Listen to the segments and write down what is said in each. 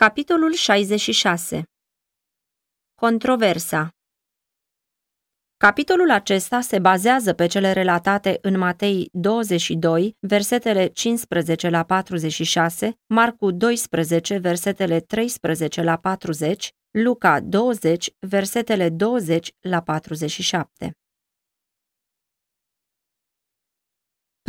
Capitolul 66 Controversa Capitolul acesta se bazează pe cele relatate în Matei 22, versetele 15 la 46, Marcu 12, versetele 13 la 40, Luca 20, versetele 20 la 47.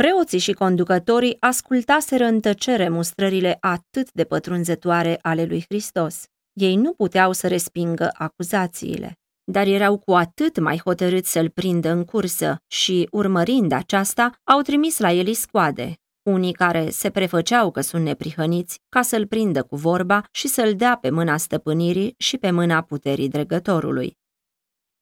Preoții și conducătorii ascultaseră în tăcere mustrările atât de pătrunzătoare ale lui Hristos. Ei nu puteau să respingă acuzațiile, dar erau cu atât mai hotărâți să-l prindă în cursă și, urmărind aceasta, au trimis la el scoade, unii care se prefăceau că sunt neprihăniți ca să-l prindă cu vorba și să-l dea pe mâna stăpânirii și pe mâna puterii dregătorului.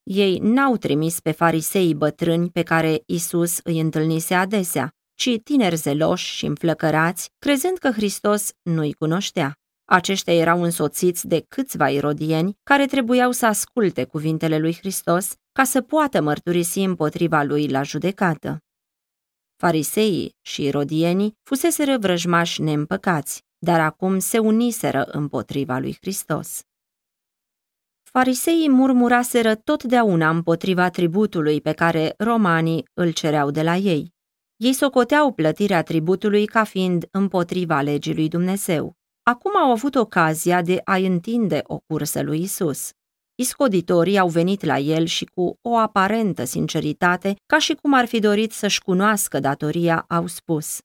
Ei n-au trimis pe farisei bătrâni pe care Isus îi întâlnise adesea, ci tineri zeloși și înflăcărați, crezând că Hristos nu-i cunoștea. Aceștia erau însoțiți de câțiva irodieni care trebuiau să asculte cuvintele lui Hristos ca să poată mărturisi împotriva lui la judecată. Fariseii și irodienii fuseseră vrăjmași neîmpăcați, dar acum se uniseră împotriva lui Hristos. Fariseii murmuraseră totdeauna împotriva tributului pe care romanii îl cereau de la ei. Ei socoteau plătirea tributului ca fiind împotriva legii lui Dumnezeu. Acum au avut ocazia de a întinde o cursă lui Isus. Iscoditorii au venit la el și cu o aparentă sinceritate, ca și cum ar fi dorit să-și cunoască datoria, au spus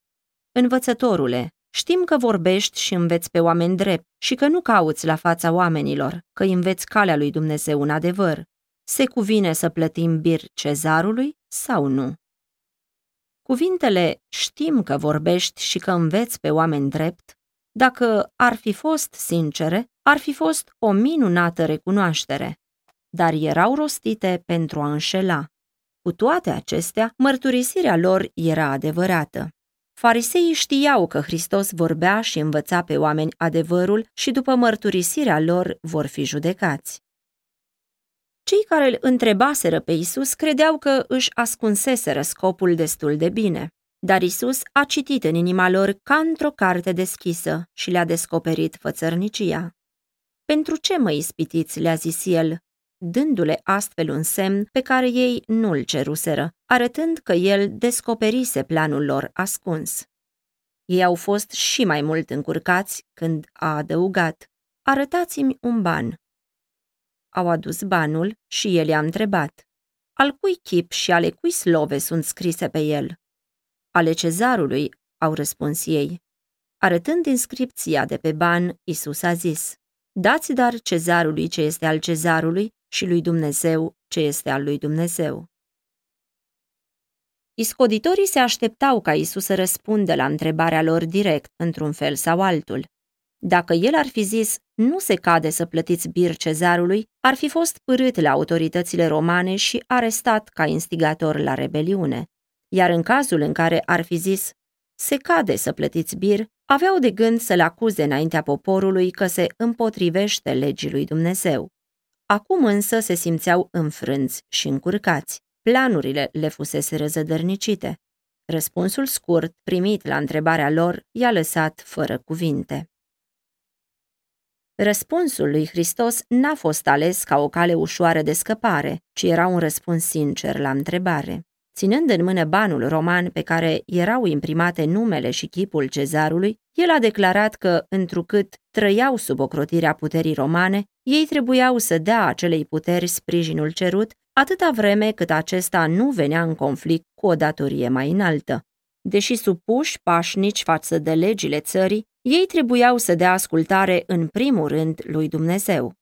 Învățătorule, Știm că vorbești și înveți pe oameni drept și că nu cauți la fața oamenilor, că înveți calea lui Dumnezeu în adevăr. Se cuvine să plătim bir cezarului sau nu? Cuvintele știm că vorbești și că înveți pe oameni drept, dacă ar fi fost sincere, ar fi fost o minunată recunoaștere, dar erau rostite pentru a înșela. Cu toate acestea, mărturisirea lor era adevărată. Fariseii știau că Hristos vorbea și învăța pe oameni adevărul și după mărturisirea lor vor fi judecați. Cei care îl întrebaseră pe Isus credeau că își ascunseseră scopul destul de bine, dar Isus a citit în inima lor ca într-o carte deschisă și le-a descoperit fățărnicia. Pentru ce mă ispitiți, le-a zis el, dându-le astfel un semn pe care ei nu-l ceruseră, arătând că el descoperise planul lor ascuns. Ei au fost și mai mult încurcați când a adăugat, arătați-mi un ban. Au adus banul și el i-a întrebat, al cui chip și ale cui slove sunt scrise pe el? Ale cezarului, au răspuns ei. Arătând inscripția de pe ban, Isus a zis, Dați dar cezarului ce este al cezarului și lui Dumnezeu ce este al lui Dumnezeu. Iscoditorii se așteptau ca Isus să răspundă la întrebarea lor direct, într-un fel sau altul. Dacă el ar fi zis, nu se cade să plătiți bir cezarului, ar fi fost părât la autoritățile romane și arestat ca instigator la rebeliune. Iar în cazul în care ar fi zis, se cade să plătiți bir, aveau de gând să-l acuze înaintea poporului că se împotrivește legii lui Dumnezeu. Acum însă se simțeau înfrânți și încurcați. Planurile le fusese răzădărnicite. Răspunsul scurt, primit la întrebarea lor, i-a lăsat fără cuvinte. Răspunsul lui Hristos n-a fost ales ca o cale ușoară de scăpare, ci era un răspuns sincer la întrebare. Ținând în mână banul roman pe care erau imprimate numele și chipul cezarului, el a declarat că, întrucât trăiau sub ocrotirea puterii romane, ei trebuiau să dea acelei puteri sprijinul cerut atâta vreme cât acesta nu venea în conflict cu o datorie mai înaltă. Deși supuși pașnici față de legile țării, ei trebuiau să dea ascultare în primul rând lui Dumnezeu.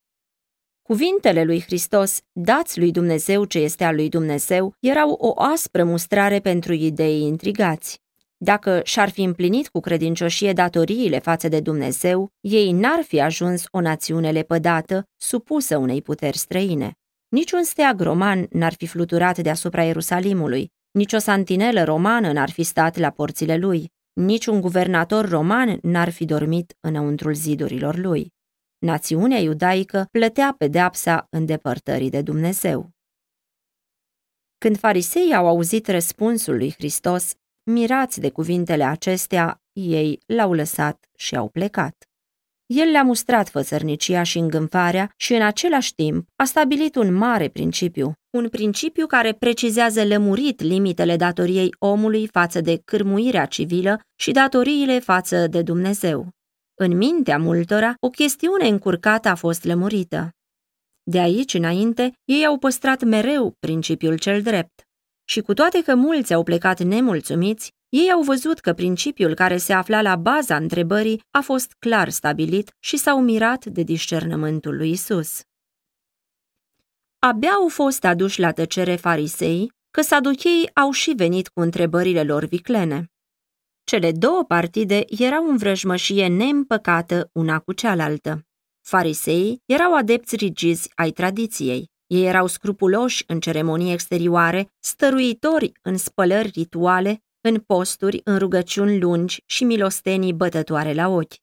Cuvintele lui Hristos, dați lui Dumnezeu ce este al lui Dumnezeu, erau o aspră mustrare pentru idei intrigați. Dacă și-ar fi împlinit cu credincioșie datoriile față de Dumnezeu, ei n-ar fi ajuns o națiune lepădată, supusă unei puteri străine. Niciun steag roman n-ar fi fluturat deasupra Ierusalimului, nici o santinelă romană n-ar fi stat la porțile lui, niciun guvernator roman n-ar fi dormit înăuntrul zidurilor lui. Națiunea iudaică plătea pedeapsa îndepărtării de Dumnezeu. Când fariseii au auzit răspunsul lui Hristos, mirați de cuvintele acestea, ei l-au lăsat și au plecat. El le-a mustrat fățărnicia și îngânfarea și în același timp a stabilit un mare principiu, un principiu care precizează lămurit limitele datoriei omului față de cârmuirea civilă și datoriile față de Dumnezeu. În mintea multora, o chestiune încurcată a fost lămurită. De aici înainte, ei au păstrat mereu principiul cel drept. Și cu toate că mulți au plecat nemulțumiți, ei au văzut că principiul care se afla la baza întrebării a fost clar stabilit și s-au mirat de discernământul lui Isus. Abia au fost aduși la tăcere farisei că saducheii au și venit cu întrebările lor viclene. Cele două partide erau în vrăjmășie neîmpăcată una cu cealaltă. Fariseii erau adepți rigizi ai tradiției. Ei erau scrupuloși în ceremonii exterioare, stăruitori în spălări rituale, în posturi, în rugăciuni lungi și milostenii bătătoare la ochi.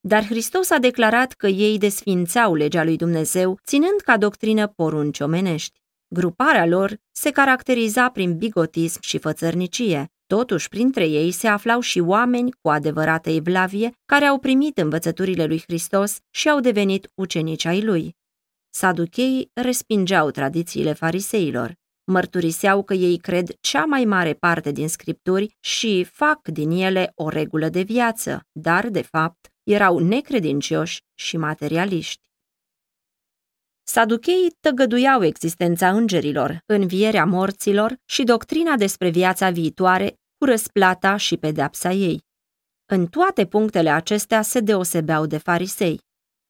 Dar Hristos a declarat că ei desfințau legea lui Dumnezeu, ținând ca doctrină porunci omenești. Gruparea lor se caracteriza prin bigotism și fățărnicie. Totuși, printre ei se aflau și oameni cu adevărată evlavie care au primit învățăturile lui Hristos și au devenit ucenici ai lui. Saducheii respingeau tradițiile fariseilor mărturiseau că ei cred cea mai mare parte din scripturi și fac din ele o regulă de viață, dar, de fapt, erau necredincioși și materialiști. Saducheii tăgăduiau existența îngerilor, învierea morților și doctrina despre viața viitoare cu răsplata și pedepsa ei. În toate punctele acestea se deosebeau de farisei.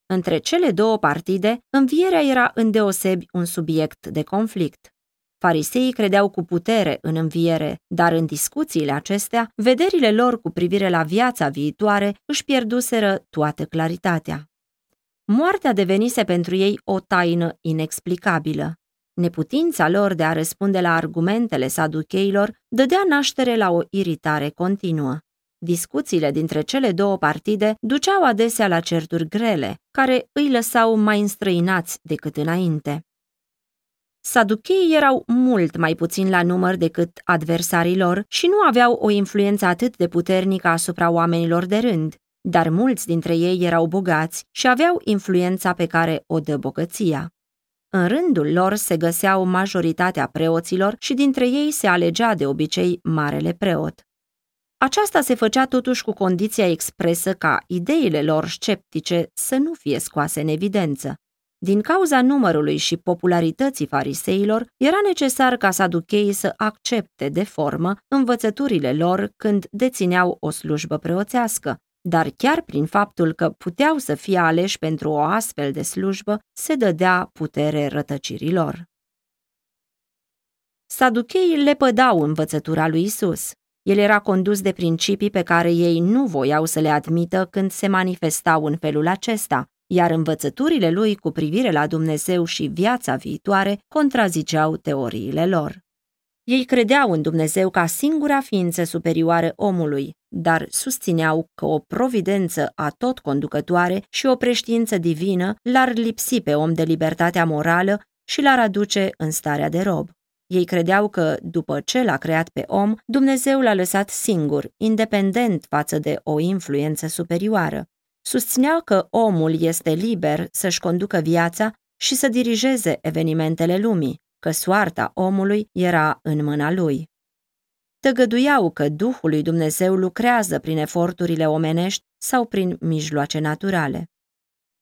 Între cele două partide, învierea era îndeosebi un subiect de conflict. Fariseii credeau cu putere în înviere, dar în discuțiile acestea, vederile lor cu privire la viața viitoare își pierduseră toată claritatea. Moartea devenise pentru ei o taină inexplicabilă. Neputința lor de a răspunde la argumentele saducheilor dădea naștere la o iritare continuă. Discuțiile dintre cele două partide duceau adesea la certuri grele, care îi lăsau mai înstrăinați decât înainte. Saducheii erau mult mai puțin la număr decât adversarii lor și nu aveau o influență atât de puternică asupra oamenilor de rând, dar mulți dintre ei erau bogați și aveau influența pe care o dă bogăția. În rândul lor se găseau majoritatea preoților și dintre ei se alegea de obicei marele preot. Aceasta se făcea totuși cu condiția expresă ca ideile lor sceptice să nu fie scoase în evidență. Din cauza numărului și popularității fariseilor, era necesar ca saducheii să accepte de formă învățăturile lor când dețineau o slujbă preoțească, dar chiar prin faptul că puteau să fie aleși pentru o astfel de slujbă, se dădea putere rătăcirilor. Saducheii le pădau învățătura lui Isus. El era condus de principii pe care ei nu voiau să le admită când se manifestau în felul acesta, iar învățăturile lui cu privire la Dumnezeu și viața viitoare contraziceau teoriile lor. Ei credeau în Dumnezeu ca singura ființă superioară omului, dar susțineau că o providență a tot conducătoare și o preștiință divină l-ar lipsi pe om de libertatea morală și l-ar aduce în starea de rob. Ei credeau că, după ce l-a creat pe om, Dumnezeu l-a lăsat singur, independent față de o influență superioară. Susținea că omul este liber să-și conducă viața și să dirigeze evenimentele lumii, că soarta omului era în mâna lui. Tăgăduiau că Duhul lui Dumnezeu lucrează prin eforturile omenești sau prin mijloace naturale.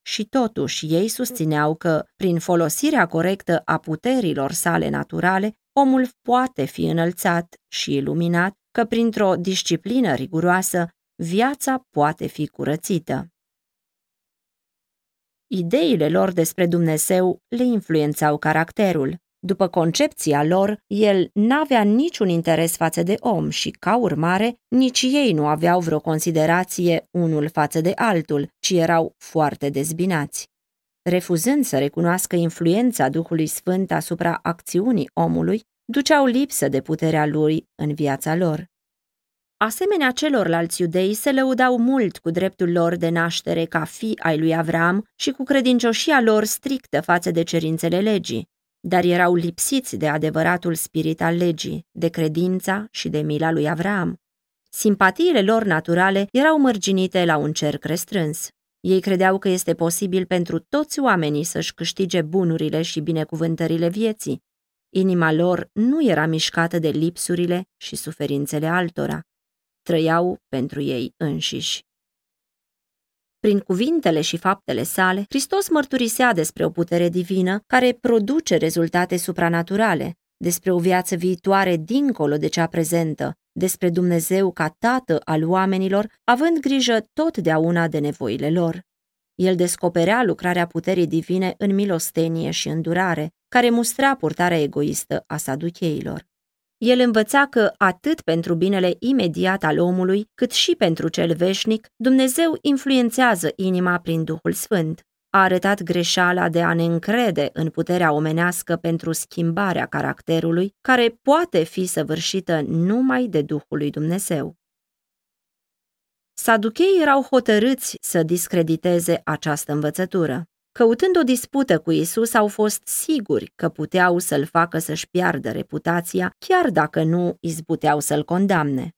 Și totuși ei susțineau că, prin folosirea corectă a puterilor sale naturale, omul poate fi înălțat și iluminat, că printr-o disciplină riguroasă, viața poate fi curățită. Ideile lor despre Dumnezeu le influențau caracterul. După concepția lor, el n-avea niciun interes față de om și, ca urmare, nici ei nu aveau vreo considerație unul față de altul, ci erau foarte dezbinați. Refuzând să recunoască influența Duhului Sfânt asupra acțiunii omului, duceau lipsă de puterea lui în viața lor. Asemenea celorlalți iudei se lăudau mult cu dreptul lor de naștere ca fi ai lui Avram și cu credincioșia lor strictă față de cerințele legii, dar erau lipsiți de adevăratul spirit al legii, de credința și de mila lui Avram. Simpatiile lor naturale erau mărginite la un cerc restrâns. Ei credeau că este posibil pentru toți oamenii să-și câștige bunurile și binecuvântările vieții. Inima lor nu era mișcată de lipsurile și suferințele altora. Trăiau pentru ei înșiși. Prin cuvintele și faptele sale, Hristos mărturisea despre o putere divină care produce rezultate supranaturale, despre o viață viitoare dincolo de cea prezentă, despre Dumnezeu ca tată al oamenilor, având grijă totdeauna de nevoile lor. El descoperea lucrarea puterii divine în milostenie și îndurare, care mustra purtarea egoistă a saducheilor. El învăța că atât pentru binele imediat al omului, cât și pentru cel veșnic, Dumnezeu influențează inima prin Duhul Sfânt. A arătat greșeala de a ne încrede în puterea omenească pentru schimbarea caracterului, care poate fi săvârșită numai de Duhul lui Dumnezeu. Saducheii erau hotărâți să discrediteze această învățătură. Căutând o dispută cu Isus, au fost siguri că puteau să-l facă să-și piardă reputația, chiar dacă nu izbuteau să-l condamne.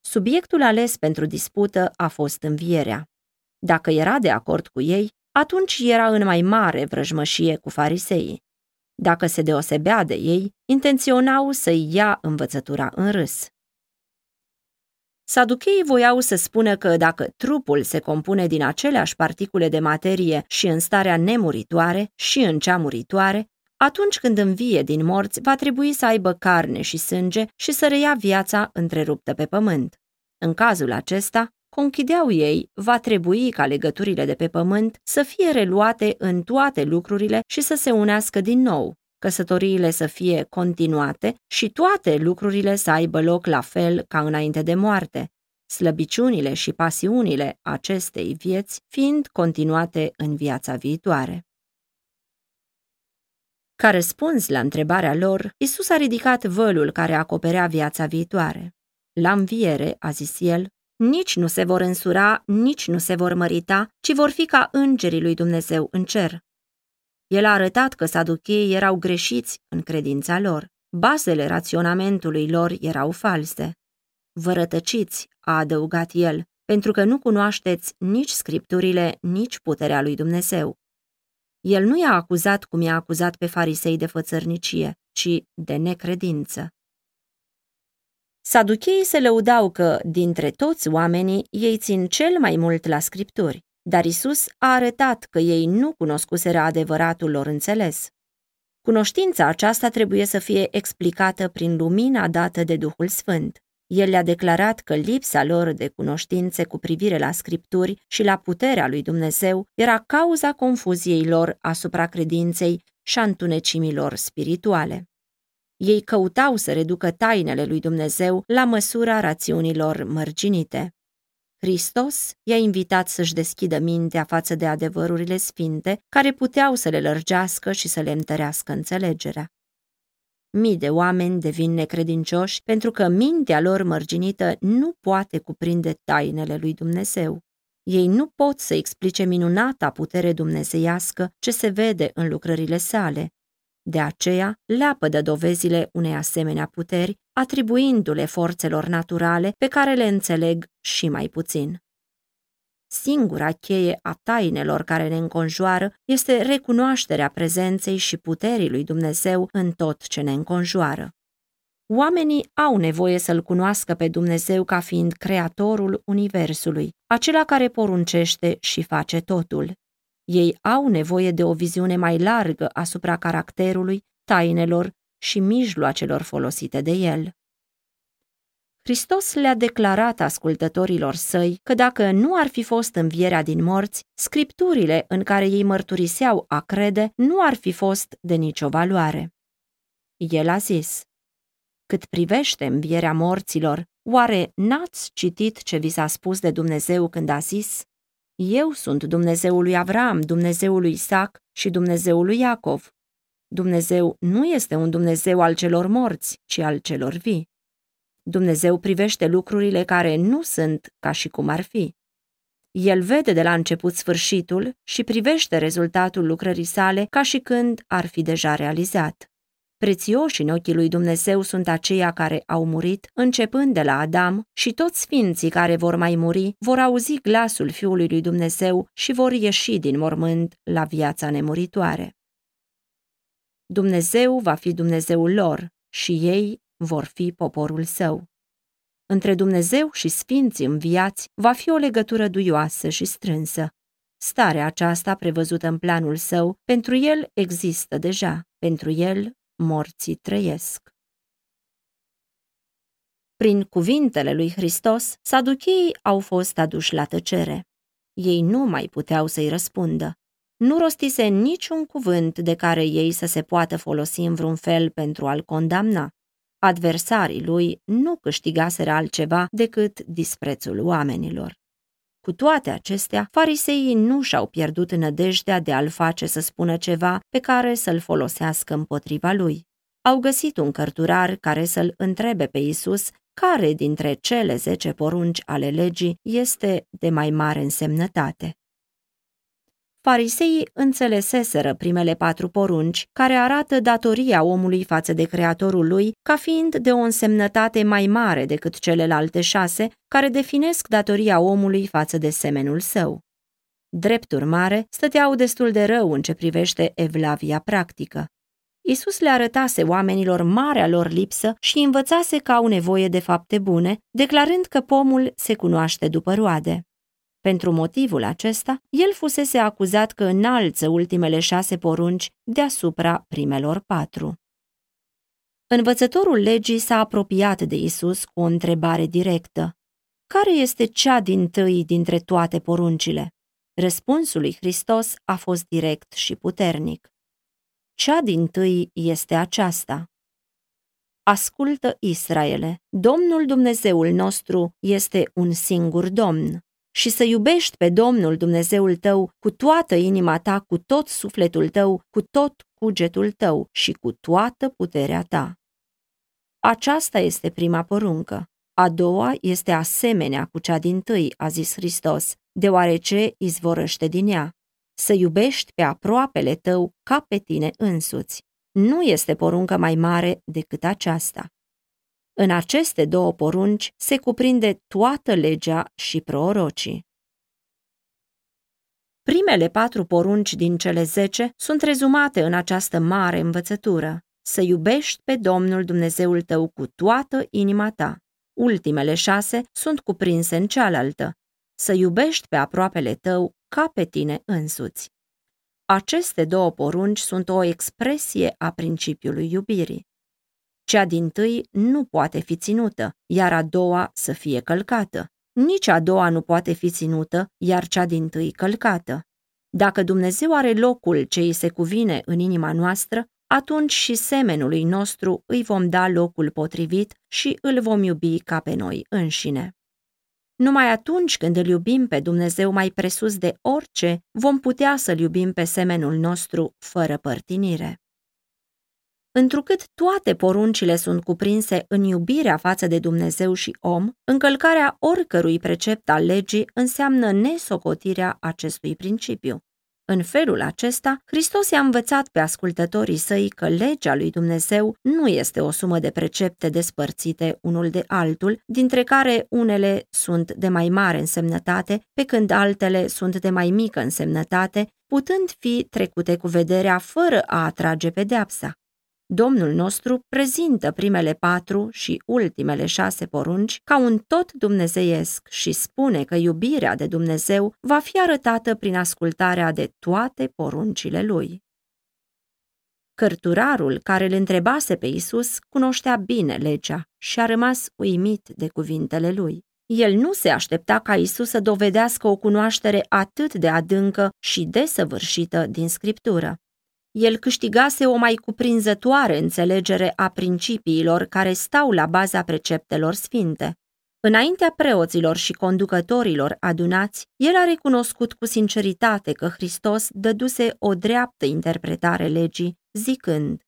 Subiectul ales pentru dispută a fost învierea. Dacă era de acord cu ei, atunci era în mai mare vrăjmășie cu fariseii. Dacă se deosebea de ei, intenționau să-i ia învățătura în râs. Saducheii voiau să spună că dacă trupul se compune din aceleași particule de materie și în starea nemuritoare și în cea muritoare, atunci când învie din morți, va trebui să aibă carne și sânge și să reia viața întreruptă pe pământ. În cazul acesta, conchideau ei, va trebui ca legăturile de pe pământ să fie reluate în toate lucrurile și să se unească din nou, căsătoriile să fie continuate și toate lucrurile să aibă loc la fel ca înainte de moarte, slăbiciunile și pasiunile acestei vieți fiind continuate în viața viitoare. Ca răspuns la întrebarea lor, Isus a ridicat vălul care acoperea viața viitoare. La înviere, a zis el, nici nu se vor însura, nici nu se vor mărita, ci vor fi ca îngerii lui Dumnezeu în cer. El a arătat că saducheii erau greșiți în credința lor. Bazele raționamentului lor erau false. Vă rătăciți, a adăugat el, pentru că nu cunoașteți nici scripturile, nici puterea lui Dumnezeu. El nu i-a acuzat cum i-a acuzat pe farisei de fățărnicie, ci de necredință. Saducheii se lăudau că, dintre toți oamenii, ei țin cel mai mult la scripturi. Dar Isus a arătat că ei nu cunoscuseră adevăratul lor înțeles. Cunoștința aceasta trebuie să fie explicată prin lumina dată de Duhul Sfânt. El le-a declarat că lipsa lor de cunoștințe cu privire la scripturi și la puterea lui Dumnezeu era cauza confuziei lor asupra credinței și a întunecimilor spirituale. Ei căutau să reducă tainele lui Dumnezeu la măsura rațiunilor mărginite. Hristos i-a invitat să-și deschidă mintea față de adevărurile sfinte care puteau să le lărgească și să le întărească înțelegerea. Mii de oameni devin necredincioși pentru că mintea lor mărginită nu poate cuprinde tainele lui Dumnezeu. Ei nu pot să explice minunata putere dumnezeiască ce se vede în lucrările sale, de aceea leapă de dovezile unei asemenea puteri, atribuindu-le forțelor naturale pe care le înțeleg și mai puțin. Singura cheie a tainelor care ne înconjoară este recunoașterea prezenței și puterii lui Dumnezeu în tot ce ne înconjoară. Oamenii au nevoie să-L cunoască pe Dumnezeu ca fiind creatorul Universului, acela care poruncește și face totul. Ei au nevoie de o viziune mai largă asupra caracterului, tainelor și mijloacelor folosite de el. Hristos le-a declarat ascultătorilor săi că dacă nu ar fi fost învierea din morți, scripturile în care ei mărturiseau a crede nu ar fi fost de nicio valoare. El a zis, cât privește învierea morților, oare n-ați citit ce vi s-a spus de Dumnezeu când a zis, eu sunt Dumnezeul lui Avram, Dumnezeul lui Isaac și Dumnezeul lui Iacov. Dumnezeu nu este un Dumnezeu al celor morți, ci al celor vii. Dumnezeu privește lucrurile care nu sunt ca și cum ar fi. El vede de la început sfârșitul și privește rezultatul lucrării sale ca și când ar fi deja realizat. Prețioși în ochii lui Dumnezeu sunt aceia care au murit, începând de la Adam, și toți sfinții care vor mai muri vor auzi glasul Fiului lui Dumnezeu și vor ieși din mormânt la viața nemuritoare. Dumnezeu va fi Dumnezeul lor și ei vor fi poporul său. Între Dumnezeu și sfinții înviați va fi o legătură duioasă și strânsă. Starea aceasta, prevăzută în planul său, pentru el există deja, pentru el morții trăiesc. Prin cuvintele lui Hristos, saducheii au fost aduși la tăcere. Ei nu mai puteau să-i răspundă. Nu rostise niciun cuvânt de care ei să se poată folosi în vreun fel pentru a-l condamna. Adversarii lui nu câștigaseră altceva decât disprețul oamenilor. Cu toate acestea, fariseii nu și-au pierdut nădejdea de a-l face să spună ceva pe care să-l folosească împotriva lui. Au găsit un cărturar care să-l întrebe pe Isus care dintre cele zece porunci ale legii este de mai mare însemnătate. Fariseii înțeleseseră primele patru porunci, care arată datoria omului față de creatorul lui ca fiind de o însemnătate mai mare decât celelalte șase, care definesc datoria omului față de semenul său. Drept urmare, stăteau destul de rău în ce privește evlavia practică. Isus le arătase oamenilor marea lor lipsă și învățase că au nevoie de fapte bune, declarând că pomul se cunoaște după roade. Pentru motivul acesta, el fusese acuzat că înalță ultimele șase porunci deasupra primelor patru. Învățătorul legii s-a apropiat de Isus cu o întrebare directă. Care este cea din tâi dintre toate poruncile? Răspunsul lui Hristos a fost direct și puternic. Cea din tâi este aceasta. Ascultă, Israele, Domnul Dumnezeul nostru este un singur Domn și să iubești pe Domnul Dumnezeul tău cu toată inima ta, cu tot sufletul tău, cu tot cugetul tău și cu toată puterea ta. Aceasta este prima poruncă. A doua este asemenea cu cea din tâi, a zis Hristos, deoarece izvorăște din ea. Să iubești pe aproapele tău ca pe tine însuți. Nu este poruncă mai mare decât aceasta. În aceste două porunci se cuprinde toată legea și prorocii. Primele patru porunci din cele zece sunt rezumate în această mare învățătură. Să iubești pe Domnul Dumnezeul tău cu toată inima ta. Ultimele șase sunt cuprinse în cealaltă. Să iubești pe aproapele tău ca pe tine însuți. Aceste două porunci sunt o expresie a principiului iubirii. Cea din tâi nu poate fi ținută, iar a doua să fie călcată. Nici a doua nu poate fi ținută, iar cea din tâi călcată. Dacă Dumnezeu are locul ce îi se cuvine în inima noastră, atunci și semenului nostru îi vom da locul potrivit și îl vom iubi ca pe noi înșine. Numai atunci când îl iubim pe Dumnezeu mai presus de orice, vom putea să-l iubim pe semenul nostru fără părtinire. Întrucât toate poruncile sunt cuprinse în iubirea față de Dumnezeu și om, încălcarea oricărui precept al legii înseamnă nesocotirea acestui principiu. În felul acesta, Hristos i-a învățat pe ascultătorii săi că legea lui Dumnezeu nu este o sumă de precepte despărțite unul de altul, dintre care unele sunt de mai mare însemnătate, pe când altele sunt de mai mică însemnătate, putând fi trecute cu vederea fără a atrage pedeapsa. Domnul nostru prezintă primele patru și ultimele șase porunci ca un tot dumnezeiesc și spune că iubirea de Dumnezeu va fi arătată prin ascultarea de toate poruncile lui. Cărturarul care îl întrebase pe Isus cunoștea bine legea și a rămas uimit de cuvintele lui. El nu se aștepta ca Isus să dovedească o cunoaștere atât de adâncă și desăvârșită din Scriptură el câștigase o mai cuprinzătoare înțelegere a principiilor care stau la baza preceptelor sfinte. Înaintea preoților și conducătorilor adunați, el a recunoscut cu sinceritate că Hristos dăduse o dreaptă interpretare legii, zicând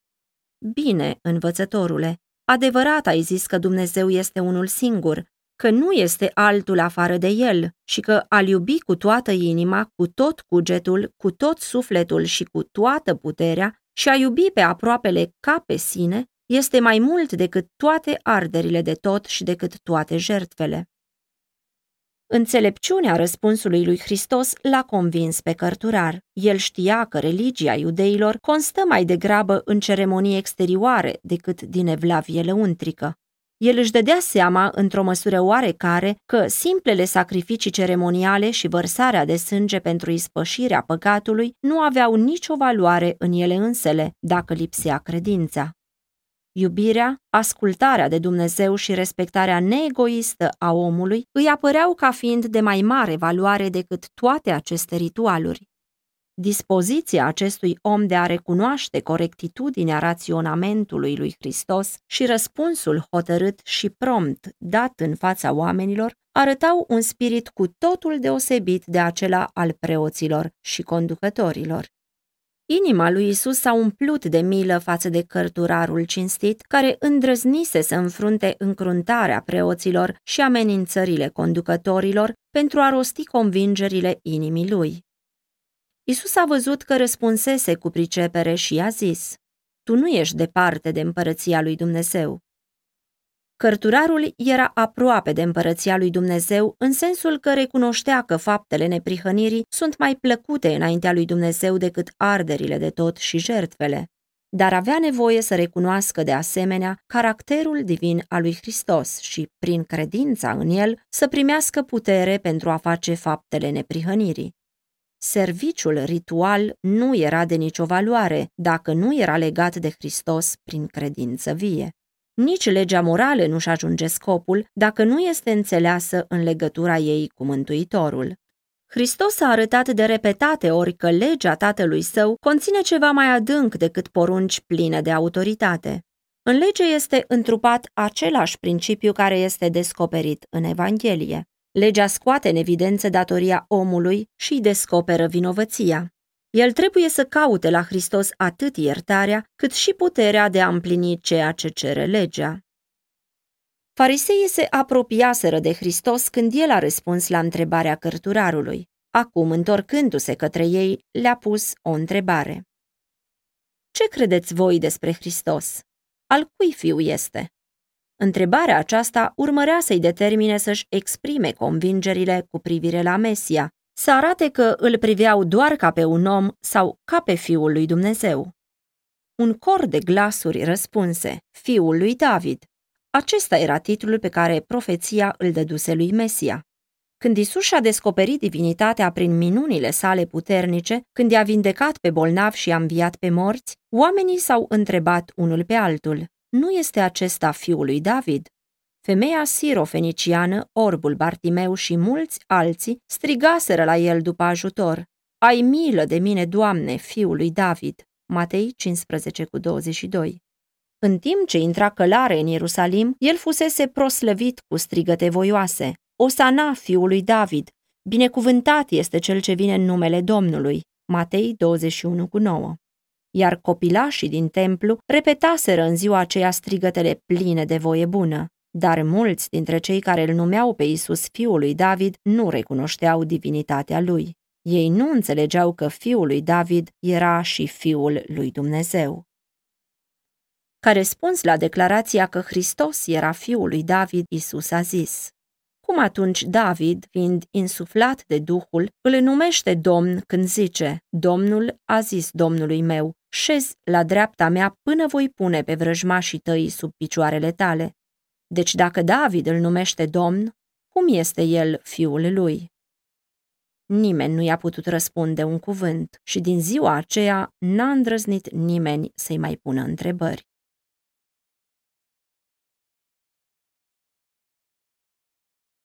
Bine, învățătorule, adevărat ai zis că Dumnezeu este unul singur, că nu este altul afară de el și că al iubi cu toată inima, cu tot cugetul, cu tot sufletul și cu toată puterea, și a iubi pe aproapele ca pe sine este mai mult decât toate arderile de tot și decât toate jertfele. Înțelepciunea răspunsului lui Hristos l-a convins pe cărturar. El știa că religia iudeilor constă mai degrabă în ceremonii exterioare decât din evlavie lăuntrică. El își dădea seama, într-o măsură oarecare, că simplele sacrificii ceremoniale și vărsarea de sânge pentru ispășirea păcatului nu aveau nicio valoare în ele însele, dacă lipsea credința. Iubirea, ascultarea de Dumnezeu și respectarea neegoistă a omului îi apăreau ca fiind de mai mare valoare decât toate aceste ritualuri. Dispoziția acestui om de a recunoaște corectitudinea raționamentului lui Hristos și răspunsul hotărât și prompt dat în fața oamenilor arătau un spirit cu totul deosebit de acela al preoților și conducătorilor. Inima lui Isus s-a umplut de milă față de cărturarul cinstit, care îndrăznise să înfrunte încruntarea preoților și amenințările conducătorilor pentru a rosti convingerile inimii lui. Isus a văzut că răspunsese cu pricepere și a zis, Tu nu ești departe de împărăția lui Dumnezeu. Cărturarul era aproape de împărăția lui Dumnezeu în sensul că recunoștea că faptele neprihănirii sunt mai plăcute înaintea lui Dumnezeu decât arderile de tot și jertfele, dar avea nevoie să recunoască de asemenea caracterul divin al lui Hristos și, prin credința în el, să primească putere pentru a face faptele neprihănirii. Serviciul ritual nu era de nicio valoare dacă nu era legat de Hristos prin credință vie. Nici legea morală nu-și ajunge scopul dacă nu este înțeleasă în legătura ei cu Mântuitorul. Hristos a arătat de repetate ori că legea tatălui său conține ceva mai adânc decât porunci pline de autoritate. În lege este întrupat același principiu care este descoperit în Evanghelie. Legea scoate în evidență datoria omului și îi descoperă vinovăția. El trebuie să caute la Hristos atât iertarea, cât și puterea de a împlini ceea ce cere legea. Fariseii se apropiaseră de Hristos când el a răspuns la întrebarea cărturarului. Acum, întorcându-se către ei, le-a pus o întrebare. Ce credeți voi despre Hristos? Al cui fiu este? Întrebarea aceasta urmărea să-i determine să-și exprime convingerile cu privire la Mesia, să arate că îl priveau doar ca pe un om sau ca pe fiul lui Dumnezeu. Un cor de glasuri răspunse, fiul lui David. Acesta era titlul pe care profeția îl dăduse lui Mesia. Când Isus și-a descoperit divinitatea prin minunile sale puternice, când i-a vindecat pe bolnavi și a înviat pe morți, oamenii s-au întrebat unul pe altul, nu este acesta fiul lui David? Femeia sirofeniciană, orbul Bartimeu și mulți alții strigaseră la el după ajutor. Ai milă de mine, Doamne, fiul lui David. Matei 15 cu 22. În timp ce intra călare în Ierusalim, el fusese proslăvit cu strigăte voioase. Osana, fiul lui David, binecuvântat este cel ce vine în numele Domnului. Matei 21 cu 9 iar copilașii din templu repetaseră în ziua aceea strigătele pline de voie bună. Dar mulți dintre cei care îl numeau pe Isus fiul lui David nu recunoșteau divinitatea lui. Ei nu înțelegeau că fiul lui David era și fiul lui Dumnezeu. Ca răspuns la declarația că Hristos era fiul lui David, Isus a zis, Cum atunci David, fiind insuflat de Duhul, îl numește Domn când zice, Domnul a zis Domnului meu, șezi la dreapta mea până voi pune pe vrăjmașii tăi sub picioarele tale. Deci dacă David îl numește domn, cum este el fiul lui? Nimeni nu i-a putut răspunde un cuvânt și din ziua aceea n-a îndrăznit nimeni să-i mai pună întrebări.